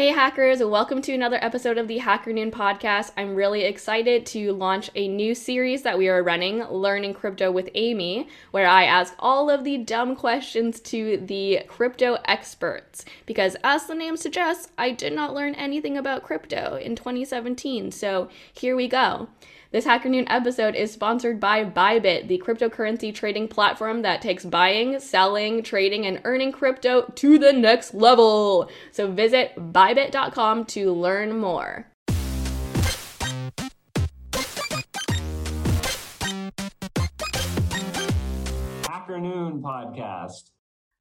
Hey hackers, welcome to another episode of the Hacker Noon podcast. I'm really excited to launch a new series that we are running, Learning Crypto with Amy, where I ask all of the dumb questions to the crypto experts. Because as the name suggests, I did not learn anything about crypto in 2017. So here we go. This Hacker Noon episode is sponsored by Bybit, the cryptocurrency trading platform that takes buying, selling, trading, and earning crypto to the next level. So visit bybit.com to learn more. Hacker Noon podcast.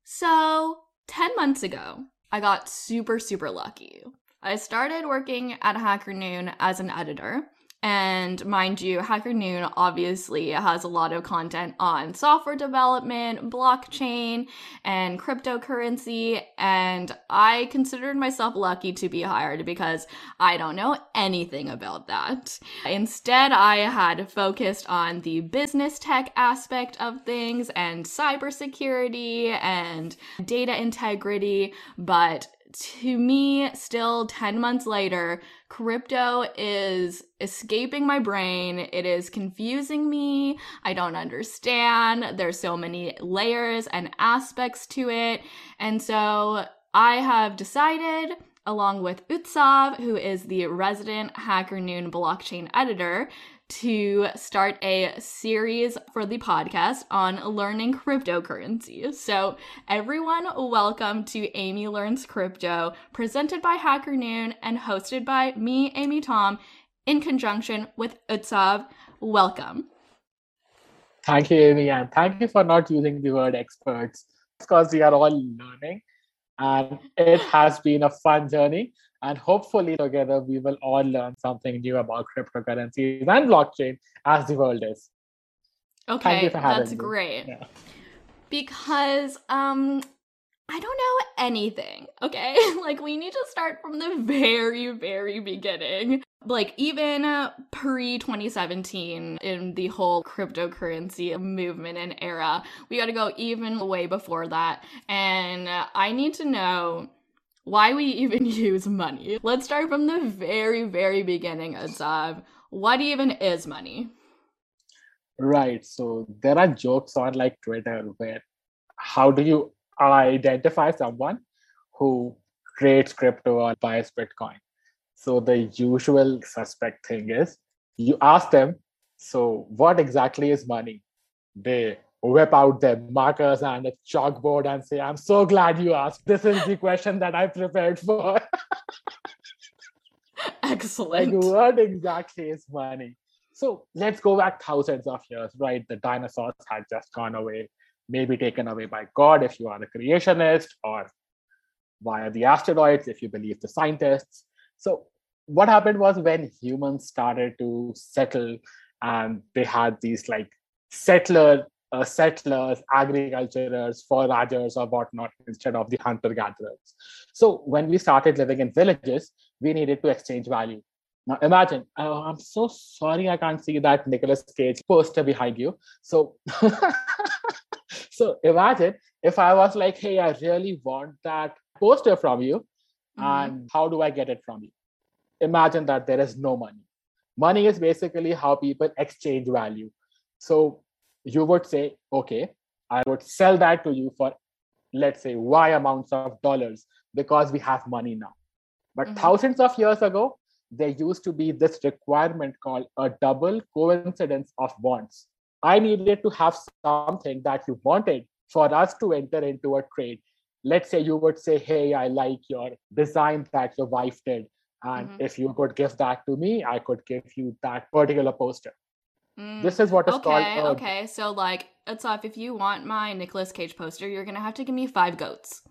So, 10 months ago, I got super, super lucky. I started working at Hacker Noon as an editor. And mind you, Hacker Noon obviously has a lot of content on software development, blockchain, and cryptocurrency. And I considered myself lucky to be hired because I don't know anything about that. Instead, I had focused on the business tech aspect of things and cybersecurity and data integrity. But to me, still 10 months later, crypto is escaping my brain. It is confusing me. I don't understand. There's so many layers and aspects to it. And so I have decided along with Utsav, who is the resident Hacker Noon blockchain editor, to start a series for the podcast on learning cryptocurrency. So, everyone, welcome to Amy Learns Crypto, presented by Hacker Noon and hosted by me, Amy Tom, in conjunction with Utsav. Welcome. Thank you, Amy, and thank you for not using the word experts because we are all learning and it has been a fun journey and hopefully together we will all learn something new about cryptocurrencies and blockchain as the world is okay that's me. great yeah. because um I don't know anything, okay? like, we need to start from the very, very beginning. Like, even uh, pre 2017, in the whole cryptocurrency movement and era, we gotta go even way before that. And uh, I need to know why we even use money. Let's start from the very, very beginning, Utsav. What even is money? Right. So there are jokes on like Twitter where how do you identify someone who trades crypto or buys Bitcoin? So the usual suspect thing is you ask them, so what exactly is money? They whip out their markers and a chalkboard and say, I'm so glad you asked. This is the question that I prepared for. Excellent. Like, what exactly is money? So let's go back thousands of years, right? The dinosaurs had just gone away, maybe taken away by God if you are a creationist, or via the asteroids if you believe the scientists. So what happened was when humans started to settle and they had these like settler uh, settlers, agriculturers, foragers, or whatnot instead of the hunter gatherers. So when we started living in villages, we needed to exchange value. Now imagine, oh, I'm so sorry I can't see that Nicolas Cage poster behind you. So, so imagine if I was like, hey, I really want that poster from you, mm-hmm. and how do I get it from you? Imagine that there is no money. Money is basically how people exchange value. So you would say, okay, I would sell that to you for, let's say, Y amounts of dollars because we have money now. But mm-hmm. thousands of years ago, there used to be this requirement called a double coincidence of wants. I needed to have something that you wanted for us to enter into a trade. Let's say you would say, Hey, I like your design that your wife did. And mm-hmm. if you could give that to me, I could give you that particular poster. Mm, this is what is okay, called. Uh, okay, so like Utsav. If you want my Nicolas Cage poster, you're gonna have to give me five goats.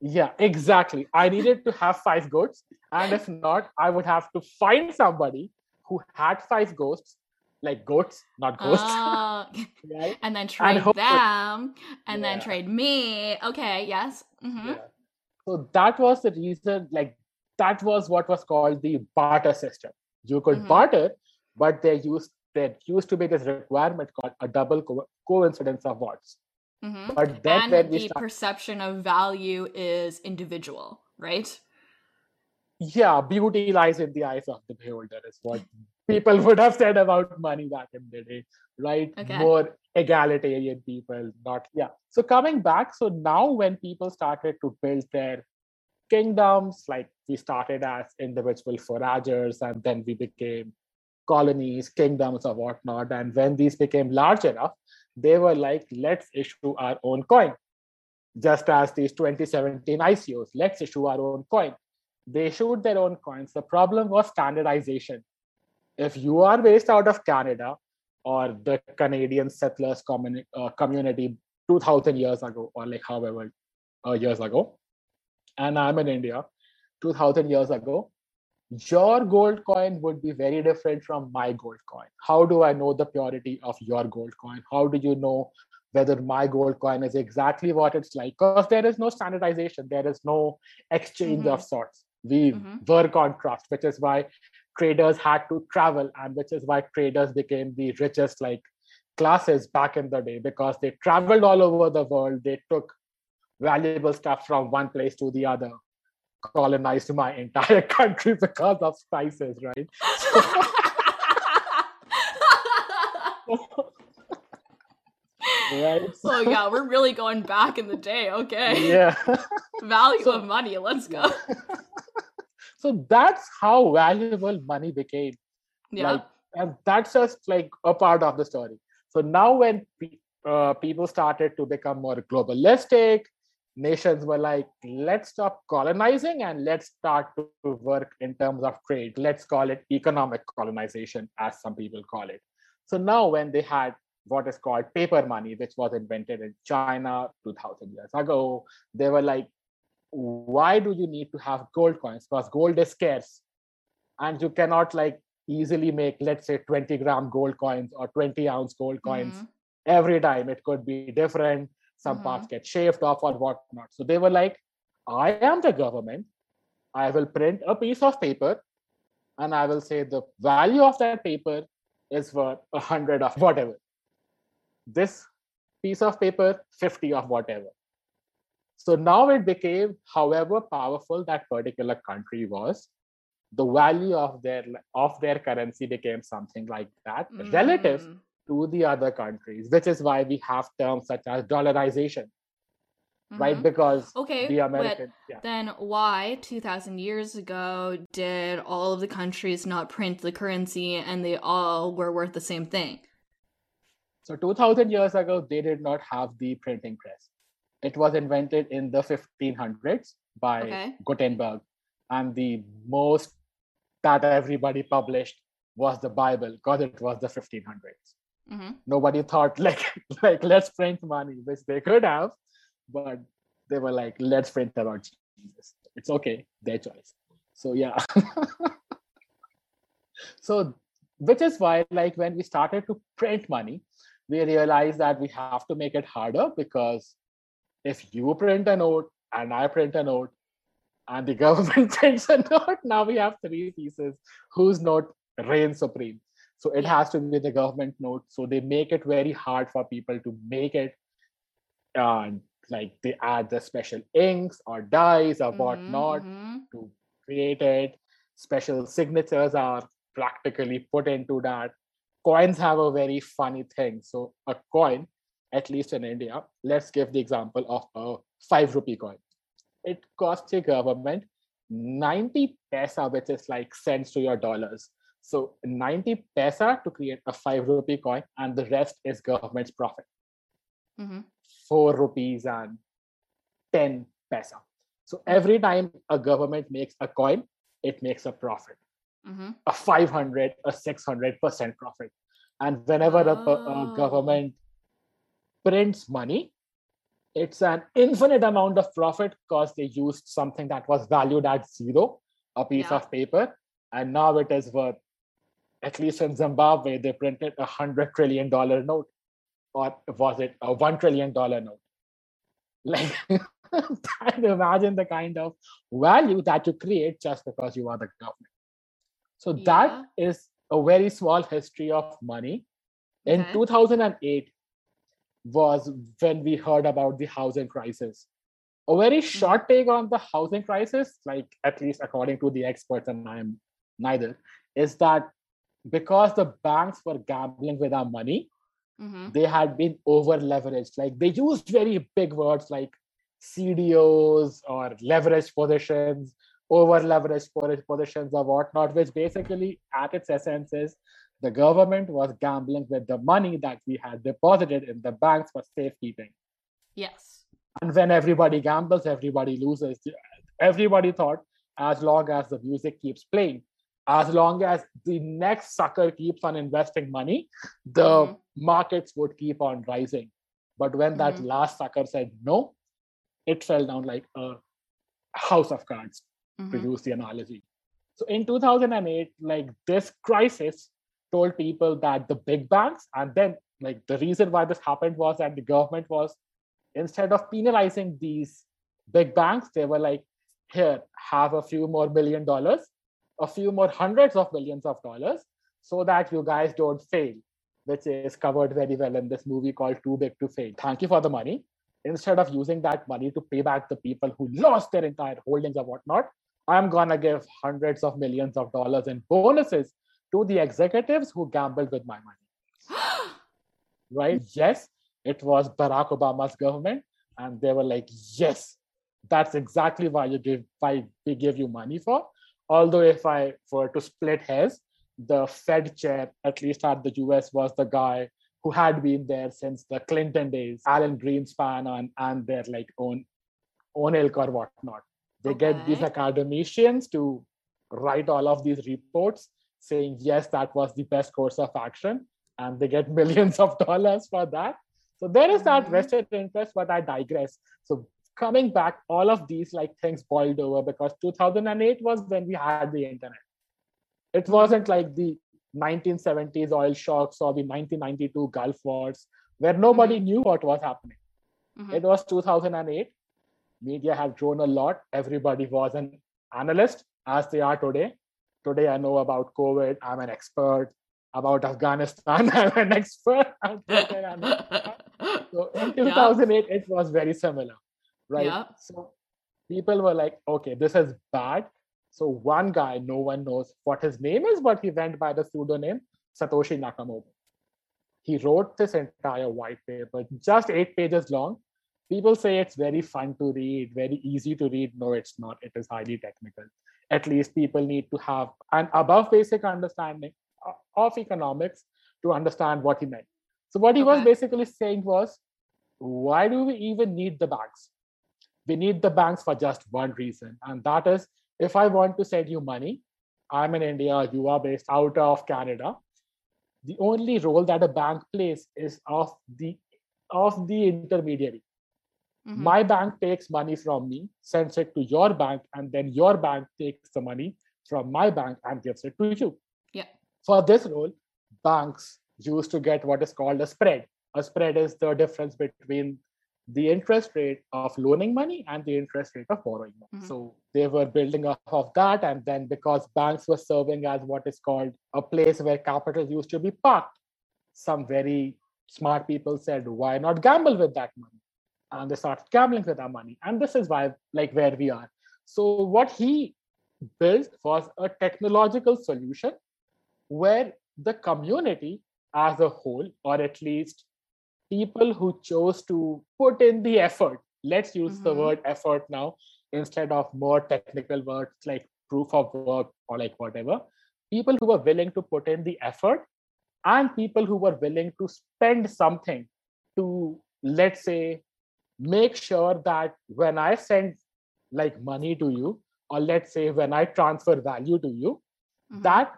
Yeah, exactly. I needed to have five goats, and if not, I would have to find somebody who had five ghosts, like goats, not ghosts. Uh, right? And then trade and them, and yeah. then trade me. Okay, yes. Mm-hmm. Yeah. So that was the reason. Like that was what was called the barter system. You could mm-hmm. barter, but they used there used to be this requirement called a double co- coincidence of wants. Mm-hmm. But then and the start- perception of value is individual, right? yeah, beauty lies in the eyes of the beholder, is what people would have said about money back in the day, right? Okay. More egalitarian people, not, yeah. So coming back, so now when people started to build their kingdoms, like we started as individual foragers and then we became colonies, kingdoms, or whatnot. And when these became large enough, they were like, let's issue our own coin. Just as these 2017 ICOs, let's issue our own coin. They issued their own coins. The problem was standardization. If you are based out of Canada or the Canadian settlers communi- uh, community 2000 years ago, or like however uh, years ago, and I'm in India 2000 years ago, your gold coin would be very different from my gold coin. How do I know the purity of your gold coin? How do you know whether my gold coin is exactly what it's like? Because there is no standardization, there is no exchange Mhm. of sorts. We Mhm. work on trust, which is why traders had to travel, and which is why traders became the richest like classes back in the day because they traveled all over the world. They took valuable stuff from one place to the other colonized my entire country because of spices, right? right. oh yeah, we're really going back in the day. Okay. Yeah. Value So- of money. Let's go. so that's how valuable money became. Yeah. Like, and that's just like a part of the story. So now when pe- uh, people started to become more globalistic, nations were like, let's stop colonizing and let's start to work in terms of trade. Let's call it economic colonization, as some people call it. So now when they had what is called paper money, which was invented in China 2000 years ago, they were like, why do you need to have gold coins? Because gold is scarce and you cannot like easily make, let's say, 20 gram gold coins or 20 ounce gold coins Mhm. every time. It could be different. Some Mhm. parts get shaved off or whatnot. So they were like, I am the government. I will print a piece of paper and I will say the value of that paper is worth a hundred of whatever. This piece of paper, 50 of whatever. So now it became, however powerful that particular country was, the value of their of their currency became something like that, relative Mm. To the other countries, which is why we have terms such as dollarization, right? Mhm. Because Okay. the American, yeah. then why 2000 years ago did all of the countries not print the currency and they all were worth the same thing? So 2000 years ago, they did not have the printing press. It was invented in the 1500s by Okay. Gutenberg, and the most that everybody published was the Bible because it was the 1500s. Hmm Nobody thought like like let's print money, which they could have, but they were like let's print about Jesus. It's okay, their choice. So yeah. so which is why like when we started to print money we realized that we have to make it harder because if you print a note and i print a note and the government prints a note now we have three pieces whose note reigns supreme so it has to be the government note so they make it very hard for people to make it and like they add the special inks or dyes or whatnot Mhm, to create it. Special signatures are practically put into that. Coins have a very funny thing. So, a coin, at least in India, let's give the example of a five rupee coin. It costs the government 90 paisa, which is like cents to your dollars. So, 90 paisa to create a five rupee coin, and the rest is government's profit mhm. four rupees and 10 paisa. So every time a government makes a coin, it makes a profit, Mhm. a 500, a 600% profit. And whenever a, a Oh. government prints money, it's an infinite amount of profit because they used something that was valued at zero, a piece Yeah. of paper, and now it is worth, at least in Zimbabwe, they printed a hundred trillion dollar note, or was it a one trillion dollar note? Like, imagine the kind of value that you create just because you are the government. So that is a very small history of money. In Okay. 2008 was when we heard about the housing crisis. A very mm-hmm. short take on the housing crisis, like at least according to the experts, and I am neither, is that because the banks were gambling with our money, hmm they had been over leveraged. Like they used very big words like CDOs or leveraged positions, over leveraged positions or whatnot, which basically at its essence is the government was gambling with the money that we had deposited in the banks for safekeeping. Yes. And when everybody gambles, everybody loses. Everybody thought as long as the music keeps playing, as long as the next sucker keeps on investing money, the Mhm. markets would keep on rising. But when that Mhm. last sucker said no, it fell down like a house of cards, to Mhm. use the analogy. So in 2008, like this crisis told people that the big banks, and then like the reason why this happened was that the government was instead of penalizing these big banks, they were like, here, have a few more million dollars, a few more hundreds of millions of dollars, so that you guys don't fail, which is covered very well in this movie called Too Big to Fail. Thank you for the money. Instead of using that money to pay back the people who lost their entire holdings or whatnot, I'm gonna give hundreds of millions of dollars in bonuses to the executives who gambled with my money right? Yes, it was Barack Obama's government, and they were like, yes, that's exactly why you give why we give you money for. Although if I were to split hairs, the Fed chair, at least at the US, was the guy who had been there since the Clinton days, Alan Greenspan and, and their like own own ilk or whatnot. They get these academicians to write all of these reports saying, yes, that was the best course of action. And they get millions of dollars for that. So there is that Mhm. vested interest, but I digress. So coming back, all of these like things boiled over because 2008 was when we had the internet. It wasn't like the 1970s oil shocks or the 1992 Gulf Wars, where nobody knew what was happening. Mhm. It was 2008. Media had grown a lot. Everybody was an analyst, as they are today. Today, I know about COVID. I'm an expert. About Afghanistan, I'm an expert. I'm an expert. So in 2008, it was very similar, right? Yeah. So people were like, okay, this is bad. So one guy, no one knows what his name is, but he went by the pseudonym Satoshi Nakamoto. He wrote this entire white paper, just eight pages long. People say it's very fun to read, very easy to read. No, it's not. It is highly technical. At least people need to have an above basic understanding of economics to understand what he meant. So what he was basically saying was, why do we even need the banks? We need the banks for just one reason, and that is if I want to send you money, I'm in India, you are based out of Canada. The only role that a bank plays is of the of the intermediary. Mhm. My bank takes money from me, sends it to your bank, and then your bank takes the money from my bank and gives it to you. Yeah. For this role, banks used to get what is called a spread. A spread is the difference between the interest rate of loaning money and the interest rate of borrowing money. Mhm. So they were building off of that. And then because banks were serving as what is called a place where capital used to be parked, some very smart people said, why not gamble with that money? And they started gambling with our money. And this is why, like, where we are. So what he built was a technological solution where the community as a whole, or at least people who chose to put in the effort, let's use the Mhm. word effort now instead of more technical words like proof of work or like whatever, people who were willing to put in the effort and people who were willing to spend something to, let's say, make sure that when I send like money to you, or let's say when I transfer value to you, Mhm. that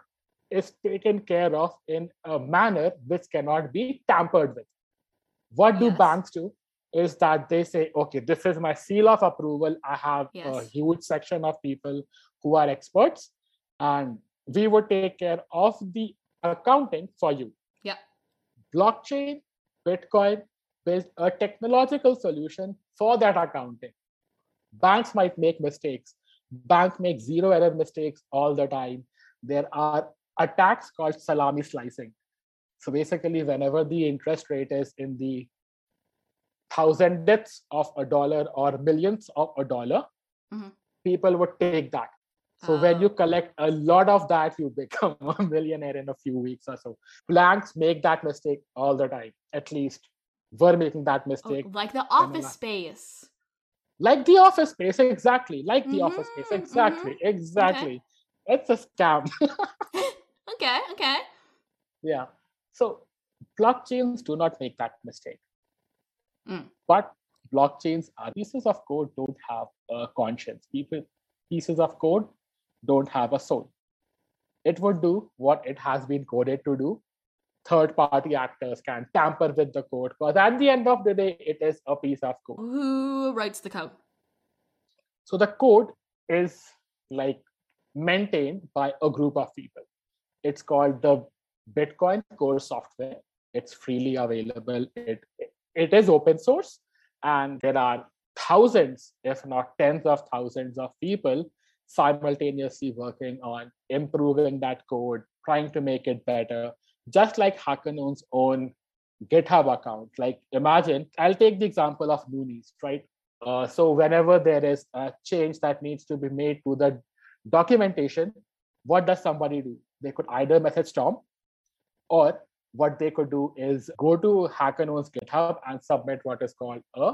is taken care of in a manner which cannot be tampered with. What do Yes. banks do? Is that they say, okay, this is my seal of approval. I have a huge section of people who are experts, and we would take care of the accounting for you. Yeah. Blockchain, Bitcoin built a technological solution for that accounting. Banks might make mistakes. Banks make zero error mistakes all the time. There are attacks called salami slicing. So basically, whenever the interest rate is in the thousandths of a dollar or millions of a dollar, Mhm. people would take that. So when you Oh. collect a lot of that, you become a millionaire in a few weeks or so. Blanks make that mistake all the time. At least were making that Oh, mistake. like the office space. Like the office space, exactly. Like the office space, Mhm, exactly. Exactly. It's a scam. Okay, okay. yeah. So blockchains do not make that mistake. Mm. But blockchains are pieces of code don't have a conscience. People pieces of code don't have a soul. It would do what it has been coded to do. Third party actors can tamper with the code because at the end of the day, it is a piece of code. Who writes the code? So the code is like maintained by a group of people. It's called the Bitcoin core software. It's freely available. It it is open source, and there are thousands, if not tens of thousands, of people simultaneously working on improving that code, trying to make it better. Just like HackerNoon's own GitHub account. Like imagine, I'll take the example of Noonies, right? Uh, so whenever there is a change that needs to be made to the documentation, what does somebody do? They could either message Tom, or what they could do is go to HackerNoon's GitHub and submit what is called a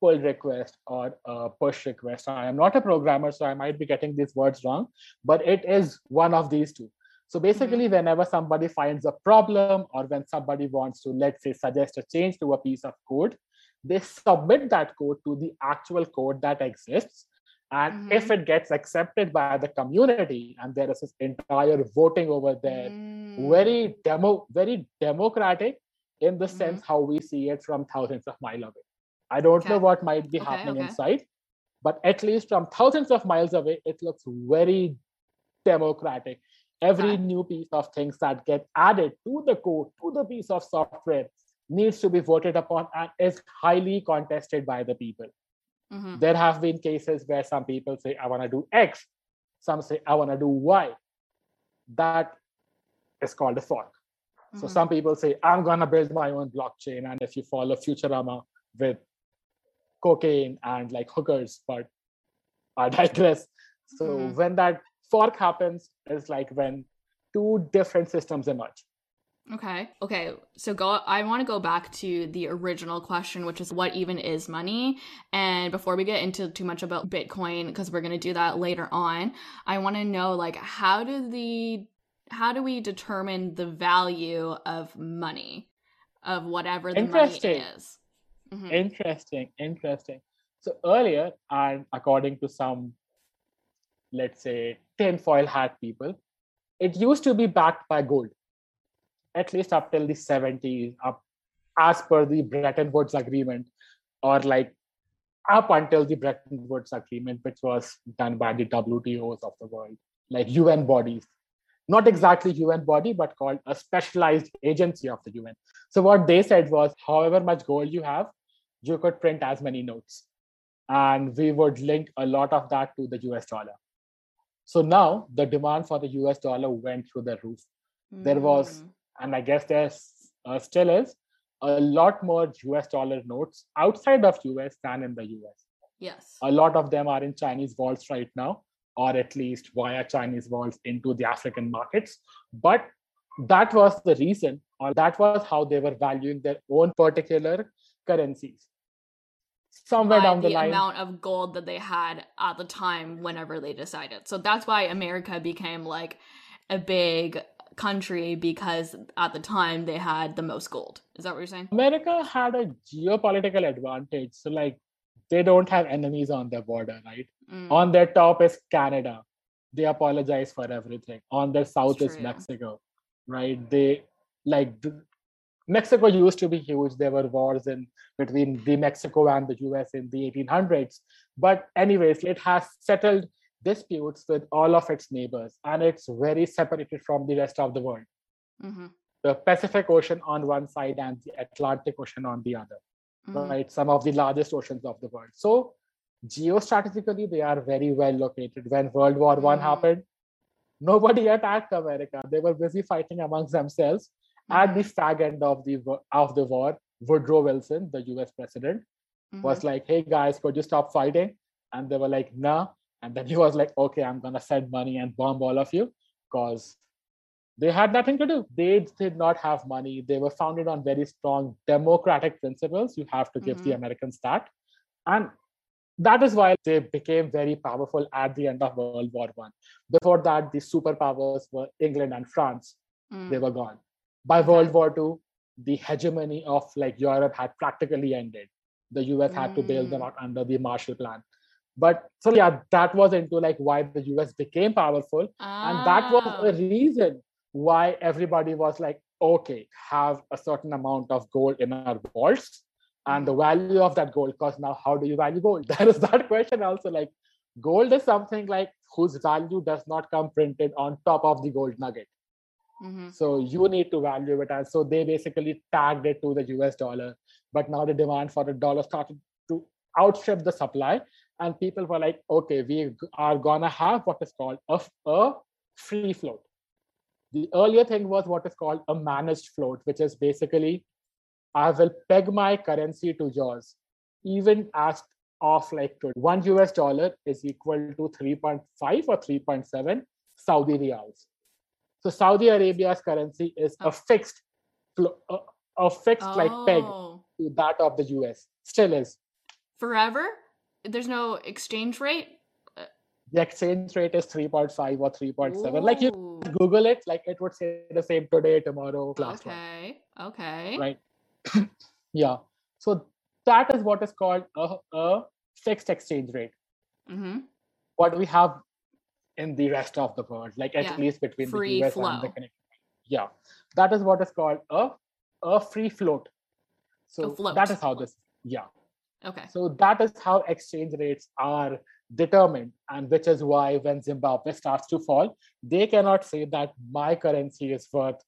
pull request or a push request. I am not a programmer, so I might be getting these words wrong, but it is one of these two. So basically, mm-hmm. whenever somebody finds a problem or when somebody wants to, let's say, suggest a change to a piece of code, they submit that code to the actual code that exists. And if it gets accepted by the community and there is this entire voting over there, Mm. very demo, very democratic in the Mhm. sense how we see it from thousands of miles away. I don't know what might be Okay, happening okay. inside, but at least from thousands of miles away, it looks very democratic. Every Okay. new piece of things that get added to the code, to the piece of software, needs to be voted upon and is highly contested by the people. Mhm. There have been cases where some people say, I want to do X, some say, I want to do Y. That is called a fork. So Mhm. some people say, I'm going to build my own blockchain. And if you follow Futurama with cocaine and like hookers, but I digress. So Mhm. when that fork happens, it's like when two different systems emerge. Okay. Okay. So go I want to go back to the original question which is what even is money? And before we get into too much about Bitcoin because we're going to do that later on, I want to know like how do the how do we determine the value of money of whatever the money Interesting. is? Mhm. Interesting, interesting. So earlier, and according to some, let's say, tinfoil hat people, it used to be backed by gold, at least up till the 70s, up as per the Bretton Woods Agreement, or like up until the Bretton Woods Agreement, which was done by the WTOs of the world, like UN bodies. Not exactly UN body, but called a specialized agency of the UN. So what they said was, however much gold you have, you could print as many notes. And we would link a lot of that to the US dollar. So now the demand for the US dollar went through the roof. There was, Mm. And I guess there uh, still is, a lot more US dollar notes outside of US than in the US. Yes. A lot of them are in Chinese vaults right now, or at least via Chinese vaults into the African markets. But that was the reason, or that was how they were valuing their own particular currencies. Somewhere down the, the line, amount of gold that they had at the time whenever they decided. So that's why America became like a big country because at the time they had the most gold. Is that what you're saying? America had a geopolitical advantage. So, like, they don't have enemies on their border, right? Mm. On their top is Canada. They apologize for everything. On their south is true. Mexico, right? They like the, Mexico used to be huge. There were wars in between the Mexico and the US in the 1800s. But anyways, it has settled disputes with all of its neighbors, and it's very separated from the rest of the world. Mhm. The Pacific Ocean on one side and the Atlantic Ocean on the other Mhm. right? Some of the largest oceans of the world. So geostrategically, they are very well located. When World War One Mhm. happened, nobody attacked America. They were busy fighting amongst themselves. At the Mhm. fag end of the of the war, Woodrow Wilson, the US president, was like, hey guys, could you stop fighting? And they were like, no. And then he was like, okay, I'm gonna send money and bomb all of you because they had nothing to do. They did not have money. They were founded on very strong democratic principles. You have to give the Mhm. Americans that. And that is why they became very powerful at the end of World War One. Before that, the superpowers were England and France. Mm. They were gone. By World War Two, the hegemony of like Europe had practically ended. The US had to bail them Mm. out under the Marshall Plan. But so yeah, that was into like why the US became powerful. And that was a reason why everybody was like, okay, have a certain amount of gold in our vaults and the value of that gold. Because now, how do you value gold? There is that question also. Like, gold is something like whose value does not come printed on top of the gold nugget. Mhm. So you need to value it as so they basically tagged it to the US dollar, but now the demand for the dollar started to outstrip the supply, and people were like, okay, we are gonna have what is called a free float. The earlier thing was what is called a managed float, which is basically I will peg my currency to yours, even as of like one US dollar is equal to 3.5 or 3.7 Saudi riyals. So Saudi Arabia's currency is Oh. a fixed, flo- a, a fixed like peg Oh. to that of the US. Still is. Forever? There's no exchange rate? The exchange rate is 3.5 or 3.7. Like you Google it, like it would say the same today, tomorrow, last one. Okay. Okay. Right. yeah. So that is what is called a, a fixed exchange rate. Mm-hmm. What we have in the rest of the world, like at Yeah. least between Free the US flow. and the Canadian. Yeah. That is what is called a a free float. So that is how this yeah. Okay. So that is how exchange rates are determined, and which is why when Zimbabwe starts to fall, they cannot say that my currency is worth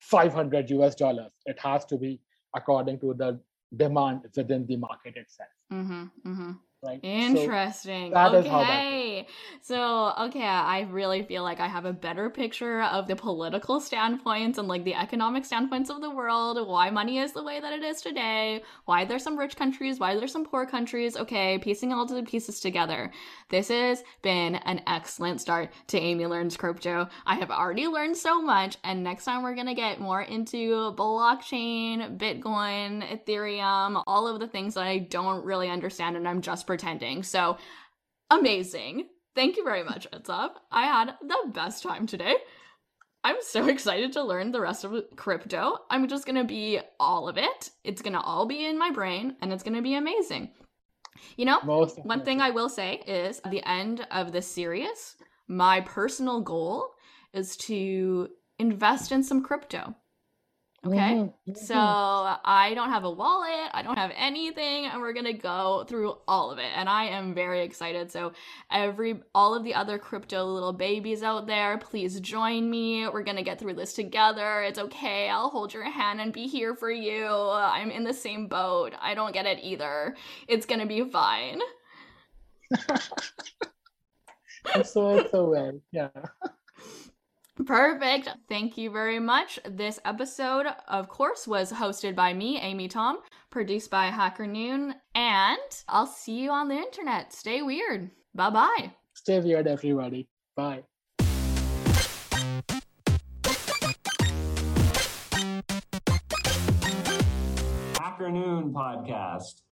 500 US dollars. It has to be according to the demand within the market itself, Mm-hmm. Mm-hmm. Right? So Interesting. that okay. is how that so, okay, I really feel like I have a better picture of the political standpoints and like the economic standpoints of the world, why money is the way that it is today, why there's some rich countries, why there's some poor countries. Okay, piecing all the pieces together. This has been an excellent start to Amy Learns Crypto. I have already learned so much, and next time we're gonna get more into blockchain, Bitcoin, Ethereum, all of the things that I don't really understand and I'm just pretending. So amazing. Thank you very much, Utsav. I had the best time today. I'm so excited to learn the rest of crypto. I'm just gonna be all of it. It's gonna all be in my brain and it's gonna be amazing. You know, one thing I will say is at the end of this series, my personal goal is to invest in some crypto. Okay? Mhm, So. I don't have a wallet, I don't have anything, and we're gonna go through all of it. And I am very excited. So every all of the other crypto little babies out there, please join me. We're gonna get through this together. It's okay. I'll hold your hand and be here for you. I'm in the same boat. I don't get it either. It's gonna be fine. It so well. Yeah. Perfect. Thank you very much. This episode, of course, was hosted by me, Amy Tom, produced by Hacker Noon, and I'll see you on the internet. Stay weird. Bye bye. Stay weird, everybody. Bye. Hacker Noon podcast.